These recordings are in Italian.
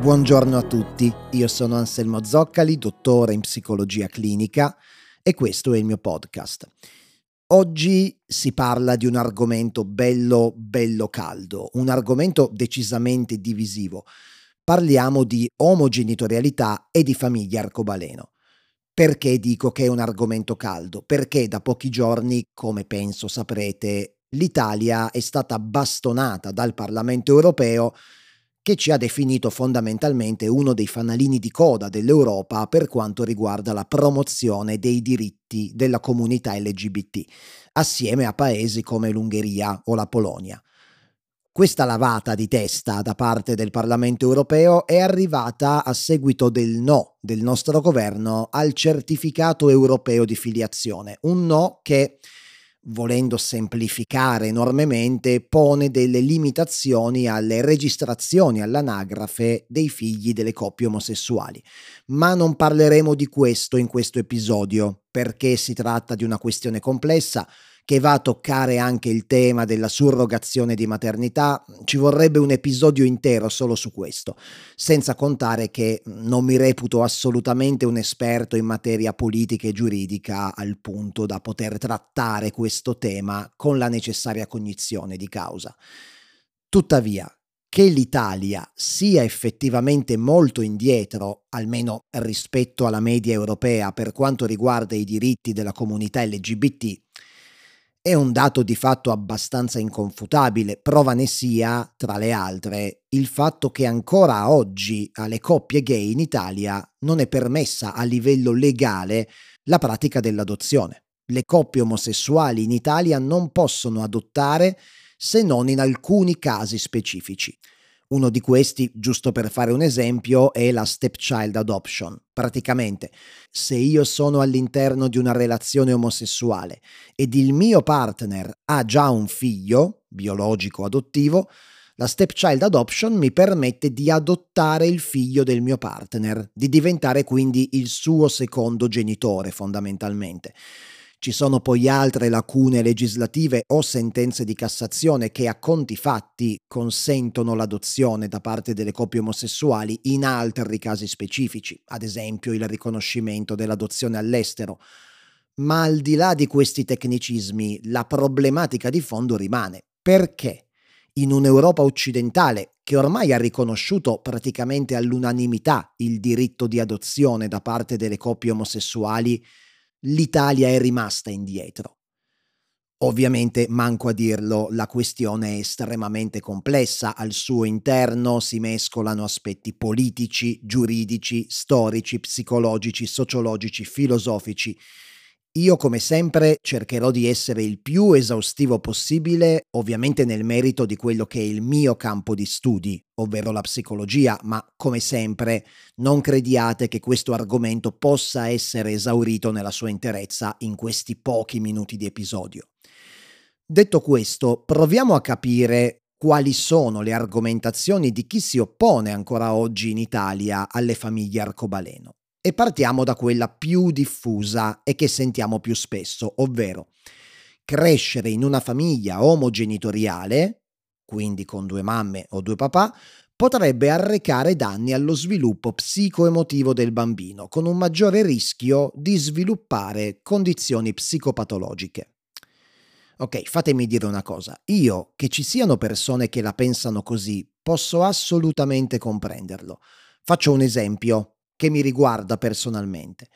Buongiorno a tutti, io sono Anselmo Zoccali, dottore in psicologia clinica e questo è il mio podcast. Oggi si parla di un argomento bello, bello caldo, un argomento decisamente divisivo. Parliamo di omogenitorialità e di famiglia arcobaleno. Perché dico che è un argomento caldo? Perché da pochi giorni, come penso saprete, l'Italia è stata bastonata dal Parlamento europeo che ci ha definito fondamentalmente uno dei fanalini di coda dell'Europa per quanto riguarda la promozione dei diritti della comunità LGBT, assieme a paesi come l'Ungheria o la Polonia. Questa lavata di testa da parte del Parlamento europeo è arrivata a seguito del no del nostro governo al certificato europeo di filiazione, un no che volendo semplificare enormemente, pone delle limitazioni alle registrazioni all'anagrafe dei figli delle coppie omosessuali. Ma non parleremo di questo in questo episodio, perché si tratta di una questione complessa che va a toccare anche il tema della surrogazione di maternità, ci vorrebbe un episodio intero solo su questo, senza contare che non mi reputo assolutamente un esperto in materia politica e giuridica al punto da poter trattare questo tema con la necessaria cognizione di causa. Tuttavia, che l'Italia sia effettivamente molto indietro, almeno rispetto alla media europea per quanto riguarda i diritti della comunità LGBT, è un dato di fatto abbastanza inconfutabile, prova ne sia, tra le altre, il fatto che ancora oggi alle coppie gay in Italia non è permessa a livello legale la pratica dell'adozione. Le coppie omosessuali in Italia non possono adottare se non in alcuni casi specifici. Uno di questi, giusto per fare un esempio, è la stepchild adoption. Praticamente, se io sono all'interno di una relazione omosessuale ed il mio partner ha già un figlio, biologico adottivo, la stepchild adoption mi permette di adottare il figlio del mio partner, di diventare quindi il suo secondo genitore fondamentalmente. Ci sono poi altre lacune legislative o sentenze di Cassazione che a conti fatti consentono l'adozione da parte delle coppie omosessuali in altri casi specifici, ad esempio il riconoscimento dell'adozione all'estero. Ma al di là di questi tecnicismi, la problematica di fondo rimane. Perché? In un'Europa occidentale che ormai ha riconosciuto praticamente all'unanimità il diritto di adozione da parte delle coppie omosessuali, l'Italia è rimasta indietro. Ovviamente, manco a dirlo, la questione è estremamente complessa, al suo interno si mescolano aspetti politici, giuridici, storici, psicologici, sociologici, filosofici io come sempre cercherò di essere il più esaustivo possibile, ovviamente nel merito di quello che è il mio campo di studi, ovvero la psicologia, ma come sempre non crediate che questo argomento possa essere esaurito nella sua interezza in questi pochi minuti di episodio. Detto questo, proviamo a capire quali sono le argomentazioni di chi si oppone ancora oggi in Italia alle famiglie arcobaleno. E partiamo da quella più diffusa e che sentiamo più spesso, ovvero crescere in una famiglia omogenitoriale, quindi con due mamme o due papà, potrebbe arrecare danni allo sviluppo psicoemotivo del bambino, con un maggiore rischio di sviluppare condizioni psicopatologiche. Ok, fatemi dire una cosa, io che ci siano persone che la pensano così, posso assolutamente comprenderlo. Faccio un esempio, che mi riguarda personalmente.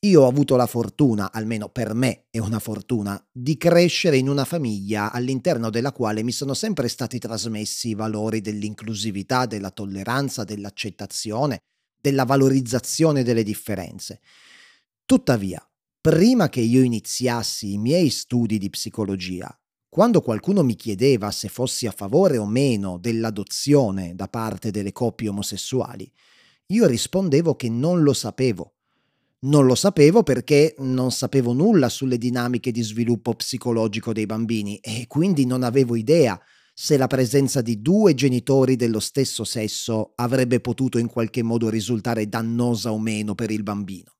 Io ho avuto la fortuna, almeno per me è una fortuna, di crescere in una famiglia all'interno della quale mi sono sempre stati trasmessi i valori dell'inclusività, della tolleranza, dell'accettazione, della valorizzazione delle differenze. Tuttavia, prima che io iniziassi i miei studi di psicologia, quando qualcuno mi chiedeva se fossi a favore o meno dell'adozione da parte delle coppie omosessuali, io rispondevo che non lo sapevo. Non lo sapevo perché non sapevo nulla sulle dinamiche di sviluppo psicologico dei bambini e quindi non avevo idea se la presenza di due genitori dello stesso sesso avrebbe potuto in qualche modo risultare dannosa o meno per il bambino.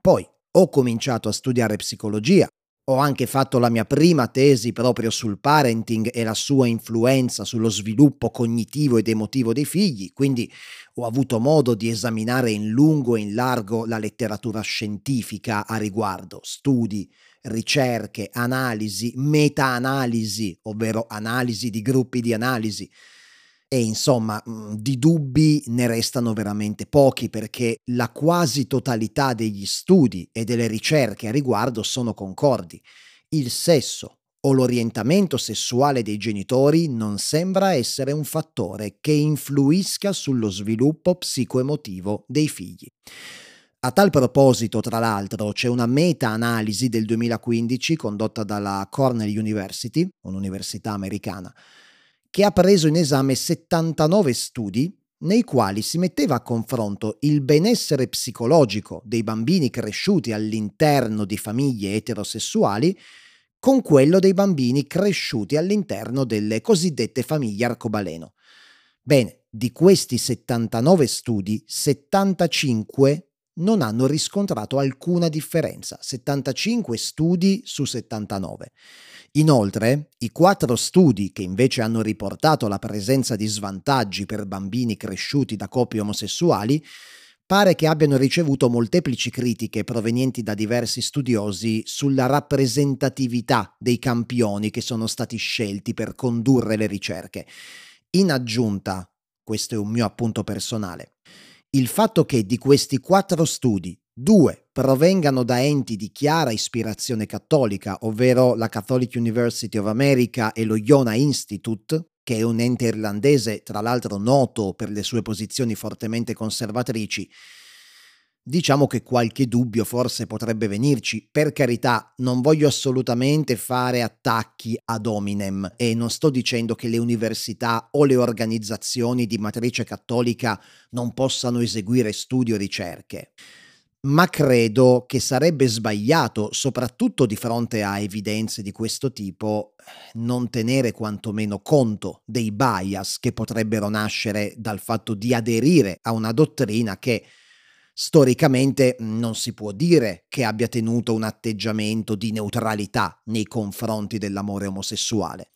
Poi ho cominciato a studiare psicologia, ho anche fatto la mia prima tesi proprio sul parenting e la sua influenza sullo sviluppo cognitivo ed emotivo dei figli, quindi ho avuto modo di esaminare in lungo e in largo la letteratura scientifica a riguardo, studi, ricerche, analisi, meta-analisi, ovvero analisi di gruppi di analisi. E insomma, mm, di dubbi ne restano veramente pochi perché la quasi totalità degli studi e delle ricerche a riguardo sono concordi. Il sesso o l'orientamento sessuale dei genitori non sembra essere un fattore che influisca sullo sviluppo psicoemotivo dei figli. A tal proposito, tra l'altro, c'è una meta-analisi del 2015 condotta dalla Cornell University, un'università americana, che ha preso in esame 79 studi nei quali si metteva a confronto il benessere psicologico dei bambini cresciuti all'interno di famiglie eterosessuali con quello dei bambini cresciuti all'interno delle cosiddette famiglie arcobaleno. Bene, di questi 79 studi, 75 non hanno riscontrato alcuna differenza, 75 studi su 79. Inoltre, i quattro studi che invece hanno riportato la presenza di svantaggi per bambini cresciuti da coppie omosessuali pare che abbiano ricevuto molteplici critiche provenienti da diversi studiosi sulla rappresentatività dei campioni che sono stati scelti per condurre le ricerche. In aggiunta, questo è un mio appunto personale, il fatto che di questi quattro studi due provengano da enti di chiara ispirazione cattolica, ovvero la Catholic University of America e lo Iona Institute, che è un ente irlandese tra l'altro noto per le sue posizioni fortemente conservatrici, Diciamo che qualche dubbio forse potrebbe venirci, per carità, non voglio assolutamente fare attacchi ad hominem e non sto dicendo che le università o le organizzazioni di matrice cattolica non possano eseguire studi o ricerche. Ma credo che sarebbe sbagliato, soprattutto di fronte a evidenze di questo tipo, non tenere quantomeno conto dei bias che potrebbero nascere dal fatto di aderire a una dottrina che storicamente non si può dire che abbia tenuto un atteggiamento di neutralità nei confronti dell'amore omosessuale.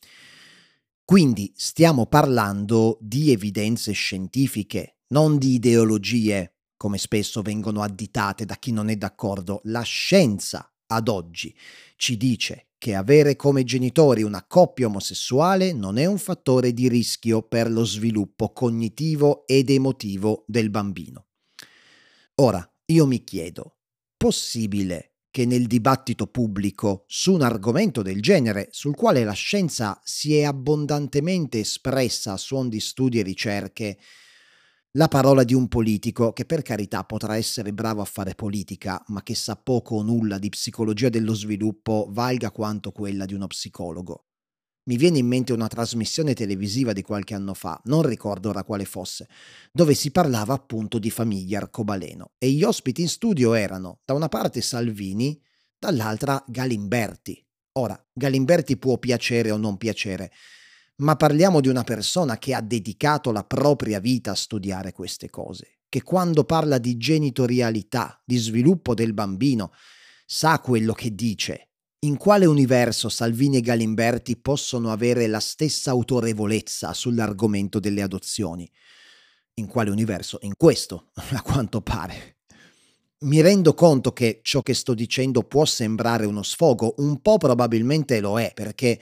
Quindi stiamo parlando di evidenze scientifiche, non di ideologie, come spesso vengono additate da chi non è d'accordo. La scienza ad oggi ci dice che avere come genitori una coppia omosessuale non è un fattore di rischio per lo sviluppo cognitivo ed emotivo del bambino. Ora, io mi chiedo, possibile che nel dibattito pubblico su un argomento del genere, sul quale la scienza si è abbondantemente espressa a suon di studi e ricerche, la parola di un politico che per carità potrà essere bravo a fare politica, ma che sa poco o nulla di psicologia dello sviluppo, valga quanto quella di uno psicologo. Mi viene in mente una trasmissione televisiva di qualche anno fa, non ricordo ora quale fosse, dove si parlava appunto di famiglia arcobaleno e gli ospiti in studio erano da una parte Salvini, dall'altra Galimberti. Ora, Galimberti può piacere o non piacere, ma parliamo di una persona che ha dedicato la propria vita a studiare queste cose, che quando parla di genitorialità, di sviluppo del bambino, sa quello che dice in quale universo Salvini e Galimberti possono avere la stessa autorevolezza sull'argomento delle adozioni? In quale universo? In questo, a quanto pare. Mi rendo conto che ciò che sto dicendo può sembrare uno sfogo, un po' probabilmente lo è, perché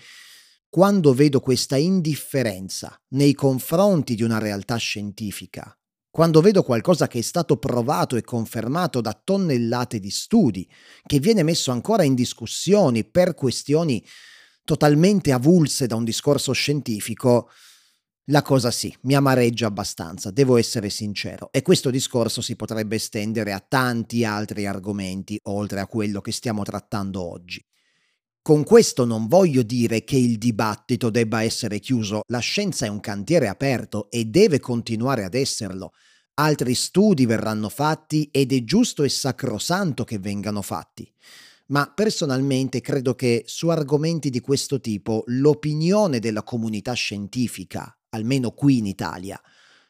quando vedo questa indifferenza nei confronti di una realtà scientifica, quando vedo qualcosa che è stato provato e confermato da tonnellate di studi, che viene messo ancora in discussione per questioni totalmente avulse da un discorso scientifico, la cosa sì, mi amareggia abbastanza, devo essere sincero, e questo discorso si potrebbe estendere a tanti altri argomenti, oltre a quello che stiamo trattando oggi. Con questo non voglio dire che il dibattito debba essere chiuso, la scienza è un cantiere aperto e deve continuare ad esserlo. Altri studi verranno fatti ed è giusto e sacrosanto che vengano fatti. Ma personalmente credo che su argomenti di questo tipo l'opinione della comunità scientifica, almeno qui in Italia,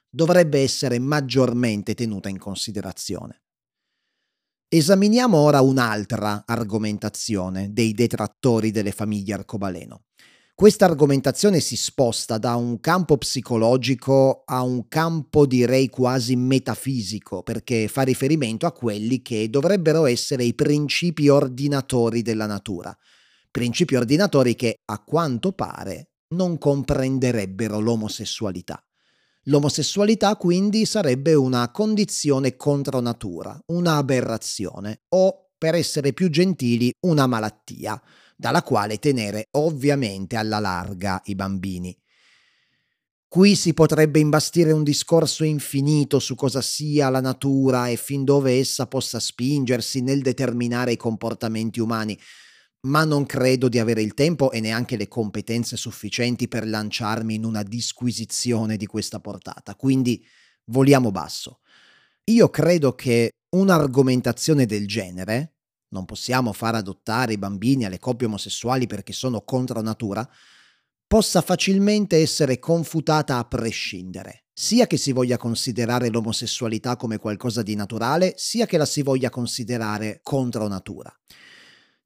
dovrebbe essere maggiormente tenuta in considerazione. Esaminiamo ora un'altra argomentazione dei detrattori delle famiglie arcobaleno. Questa argomentazione si sposta da un campo psicologico a un campo direi quasi metafisico, perché fa riferimento a quelli che dovrebbero essere i principi ordinatori della natura. Principi ordinatori che, a quanto pare, non comprenderebbero l'omosessualità. L'omosessualità quindi sarebbe una condizione contro natura, una aberrazione o, per essere più gentili, una malattia dalla quale tenere ovviamente alla larga i bambini. Qui si potrebbe imbastire un discorso infinito su cosa sia la natura e fin dove essa possa spingersi nel determinare i comportamenti umani, ma non credo di avere il tempo e neanche le competenze sufficienti per lanciarmi in una disquisizione di questa portata, quindi voliamo basso. Io credo che un'argomentazione del genere, non possiamo far adottare i bambini alle coppie omosessuali perché sono contro natura, possa facilmente essere confutata a prescindere, sia che si voglia considerare l'omosessualità come qualcosa di naturale, sia che la si voglia considerare contro natura.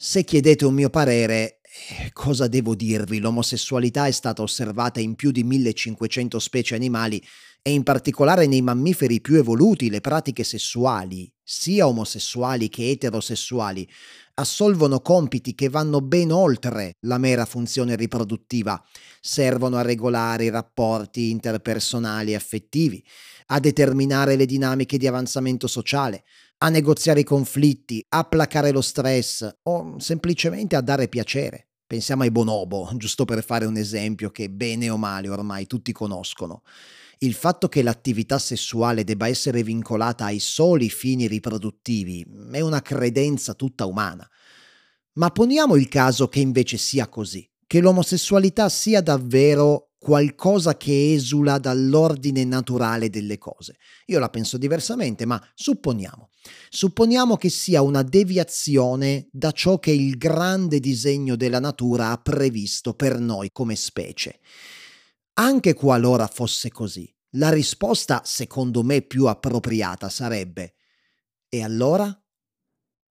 Se chiedete un mio parere, eh, cosa devo dirvi? L'omosessualità è stata osservata in più di 1500 specie animali e in particolare nei mammiferi più evoluti le pratiche sessuali, sia omosessuali che eterosessuali, assolvono compiti che vanno ben oltre la mera funzione riproduttiva, servono a regolare i rapporti interpersonali e affettivi, a determinare le dinamiche di avanzamento sociale, a negoziare i conflitti, a placare lo stress o semplicemente a dare piacere. Pensiamo ai bonobo, giusto per fare un esempio che bene o male ormai tutti conoscono il fatto che l'attività sessuale debba essere vincolata ai soli fini riproduttivi è una credenza tutta umana. Ma poniamo il caso che invece sia così, che l'omosessualità sia davvero qualcosa che esula dall'ordine naturale delle cose. Io la penso diversamente, ma supponiamo. Supponiamo che sia una deviazione da ciò che il grande disegno della natura ha previsto per noi come specie. Anche qualora fosse così, la risposta secondo me più appropriata sarebbe e allora?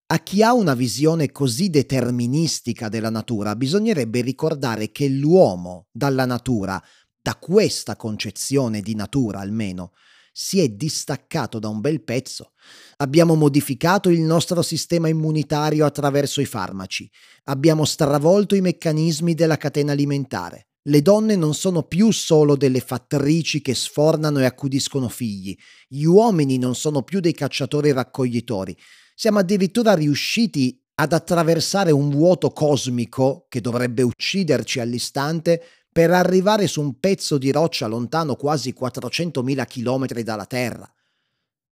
A chi ha una visione così deterministica della natura bisognerebbe ricordare che l'uomo dalla natura, da questa concezione di natura almeno, si è distaccato da un bel pezzo. Abbiamo modificato il nostro sistema immunitario attraverso i farmaci, abbiamo stravolto i meccanismi della catena alimentare, le donne non sono più solo delle fattrici che sfornano e accudiscono figli, gli uomini non sono più dei cacciatori e raccoglitori. Siamo addirittura riusciti ad attraversare un vuoto cosmico che dovrebbe ucciderci all'istante per arrivare su un pezzo di roccia lontano quasi 400.000 km dalla Terra.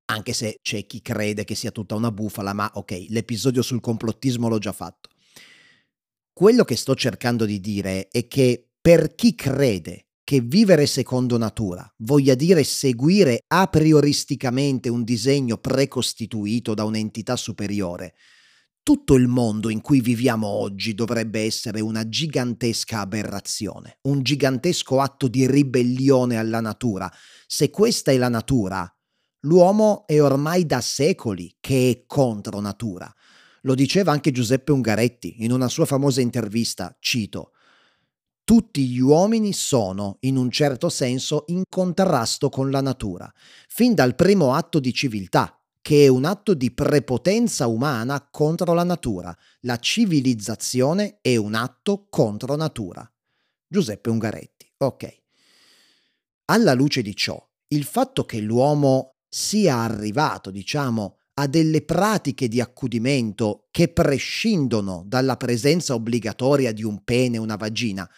Anche se c'è chi crede che sia tutta una bufala, ma ok, l'episodio sul complottismo l'ho già fatto. Quello che sto cercando di dire è che per chi crede che vivere secondo natura voglia dire seguire a prioristicamente un disegno precostituito da un'entità superiore, tutto il mondo in cui viviamo oggi dovrebbe essere una gigantesca aberrazione, un gigantesco atto di ribellione alla natura. Se questa è la natura, l'uomo è ormai da secoli che è contro natura. Lo diceva anche Giuseppe Ungaretti in una sua famosa intervista, cito, tutti gli uomini sono, in un certo senso, in contrasto con la natura, fin dal primo atto di civiltà, che è un atto di prepotenza umana contro la natura. La civilizzazione è un atto contro natura. Giuseppe Ungaretti. Ok. Alla luce di ciò, il fatto che l'uomo sia arrivato, diciamo, a delle pratiche di accudimento che prescindono dalla presenza obbligatoria di un pene e una vagina,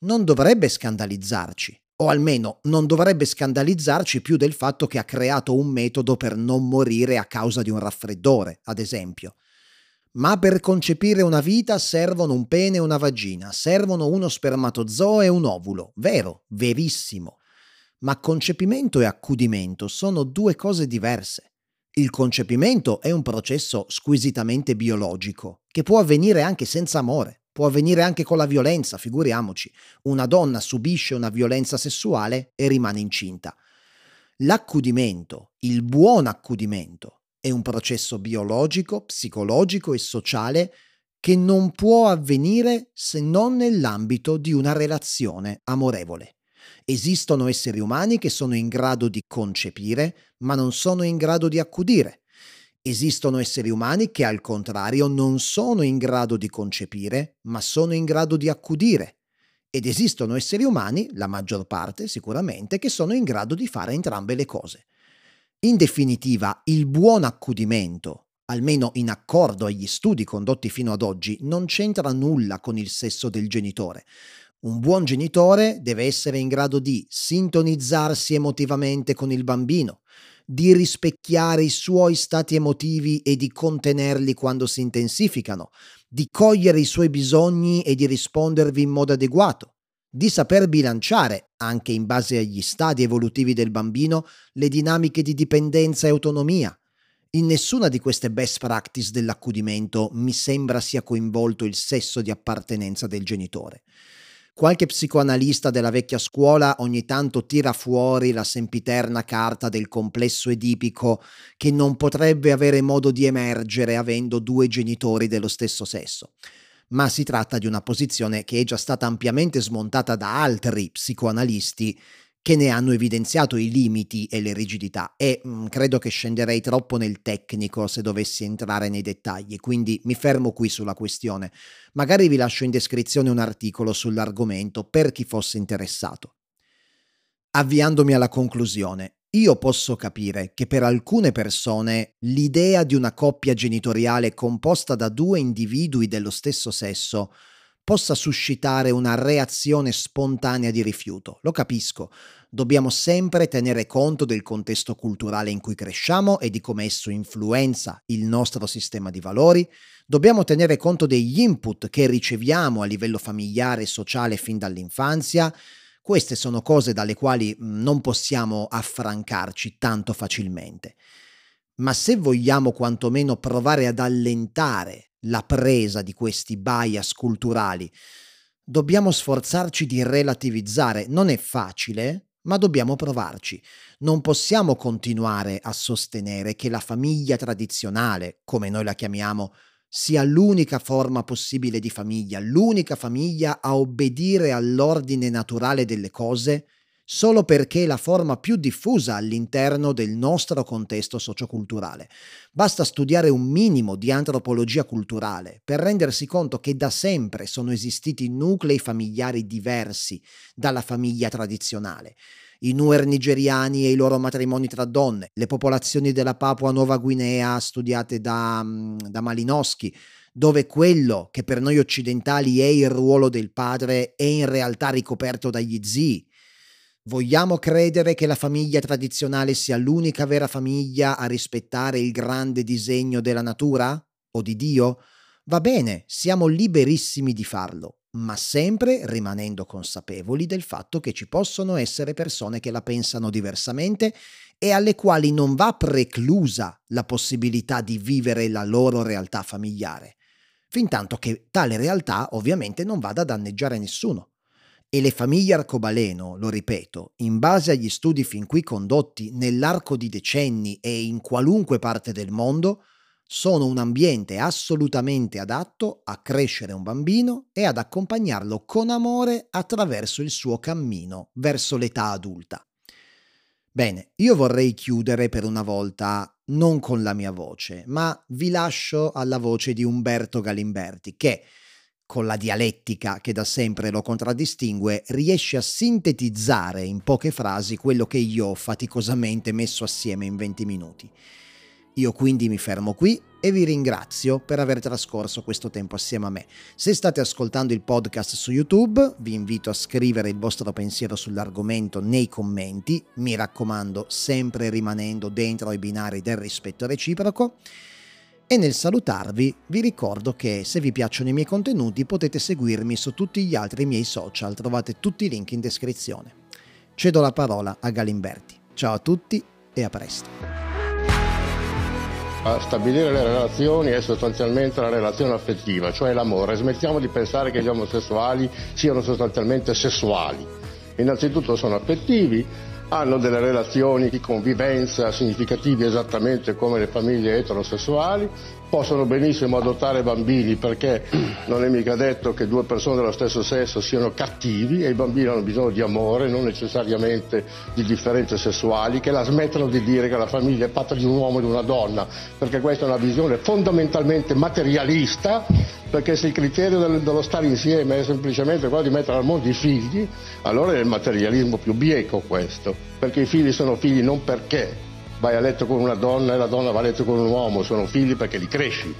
non dovrebbe scandalizzarci, o almeno non dovrebbe scandalizzarci più del fatto che ha creato un metodo per non morire a causa di un raffreddore, ad esempio. Ma per concepire una vita servono un pene e una vagina, servono uno spermatozoo e un ovulo, vero, verissimo. Ma concepimento e accudimento sono due cose diverse. Il concepimento è un processo squisitamente biologico, che può avvenire anche senza amore può avvenire anche con la violenza, figuriamoci. Una donna subisce una violenza sessuale e rimane incinta. L'accudimento, il buon accudimento, è un processo biologico, psicologico e sociale che non può avvenire se non nell'ambito di una relazione amorevole. Esistono esseri umani che sono in grado di concepire, ma non sono in grado di accudire. Esistono esseri umani che al contrario non sono in grado di concepire, ma sono in grado di accudire. Ed esistono esseri umani, la maggior parte sicuramente, che sono in grado di fare entrambe le cose. In definitiva, il buon accudimento, almeno in accordo agli studi condotti fino ad oggi, non c'entra nulla con il sesso del genitore. Un buon genitore deve essere in grado di sintonizzarsi emotivamente con il bambino, di rispecchiare i suoi stati emotivi e di contenerli quando si intensificano, di cogliere i suoi bisogni e di rispondervi in modo adeguato, di saper bilanciare, anche in base agli stadi evolutivi del bambino, le dinamiche di dipendenza e autonomia. In nessuna di queste best practice dell'accudimento mi sembra sia coinvolto il sesso di appartenenza del genitore. Qualche psicoanalista della vecchia scuola ogni tanto tira fuori la sempiterna carta del complesso edipico che non potrebbe avere modo di emergere avendo due genitori dello stesso sesso. Ma si tratta di una posizione che è già stata ampiamente smontata da altri psicoanalisti che ne hanno evidenziato i limiti e le rigidità e mh, mm, credo che scenderei troppo nel tecnico se dovessi entrare nei dettagli, quindi mi fermo qui sulla questione. Magari vi lascio in descrizione un articolo sull'argomento per chi fosse interessato. Avviandomi alla conclusione, io posso capire che per alcune persone l'idea di una coppia genitoriale composta da due individui dello stesso sesso possa suscitare una reazione spontanea di rifiuto. Lo capisco, dobbiamo sempre tenere conto del contesto culturale in cui cresciamo e di come esso influenza il nostro sistema di valori, dobbiamo tenere conto degli input che riceviamo a livello familiare e sociale fin dall'infanzia, queste sono cose dalle quali non possiamo affrancarci tanto facilmente. Ma se vogliamo quantomeno provare ad allentare la presa di questi bias culturali. Dobbiamo sforzarci di relativizzare. Non è facile, ma dobbiamo provarci. Non possiamo continuare a sostenere che la famiglia tradizionale, come noi la chiamiamo, sia l'unica forma possibile di famiglia, l'unica famiglia a obbedire all'ordine naturale delle cose solo perché è la forma più diffusa all'interno del nostro contesto socioculturale. Basta studiare un minimo di antropologia culturale per rendersi conto che da sempre sono esistiti nuclei familiari diversi dalla famiglia tradizionale i Nuer nigeriani e i loro matrimoni tra donne, le popolazioni della Papua Nuova Guinea studiate da, mm, da Malinowski, dove quello che per noi occidentali è il ruolo del padre è in realtà ricoperto dagli zii, Vogliamo credere che la famiglia tradizionale sia l'unica vera famiglia a rispettare il grande disegno della natura? O di Dio? Va bene, siamo liberissimi di farlo, ma sempre rimanendo consapevoli del fatto che ci possono essere persone che la pensano diversamente e alle quali non va preclusa la possibilità di vivere la loro realtà familiare, fintanto che tale realtà ovviamente non vada a danneggiare nessuno. E le famiglie arcobaleno, lo ripeto, in base agli studi fin qui condotti nell'arco di decenni e in qualunque parte del mondo, sono un ambiente assolutamente adatto a crescere un bambino e ad accompagnarlo con amore attraverso il suo cammino verso l'età adulta. Bene, io vorrei chiudere per una volta non con la mia voce, ma vi lascio alla voce di Umberto Galimberti, che con la dialettica che da sempre lo contraddistingue, riesce a sintetizzare in poche frasi quello che io ho faticosamente messo assieme in 20 minuti. Io quindi mi fermo qui e vi ringrazio per aver trascorso questo tempo assieme a me. Se state ascoltando il podcast su YouTube, vi invito a scrivere il vostro pensiero sull'argomento nei commenti, mi raccomando sempre rimanendo dentro ai binari del rispetto reciproco. E nel salutarvi vi ricordo che se vi piacciono i miei contenuti potete seguirmi su tutti gli altri miei social, trovate tutti i link in descrizione. Cedo la parola a Galimberti. Ciao a tutti e a presto. A stabilire le relazioni è sostanzialmente la relazione affettiva, cioè l'amore. Smettiamo di pensare che gli omosessuali siano sostanzialmente sessuali. Innanzitutto sono affettivi, hanno delle relazioni di convivenza significative esattamente come le famiglie eterosessuali, possono benissimo adottare bambini perché non è mica detto che due persone dello stesso sesso siano cattivi e i bambini hanno bisogno di amore, non necessariamente di differenze sessuali, che la smettano di dire che la famiglia è fatta di un uomo e di una donna, perché questa è una visione fondamentalmente materialista, perché se il criterio dello stare insieme è semplicemente quello di mettere al mondo i figli, allora è il materialismo più bieco questo, perché i figli sono figli non perché vai a letto con una donna e la donna va a letto con un uomo, sono figli perché li cresci.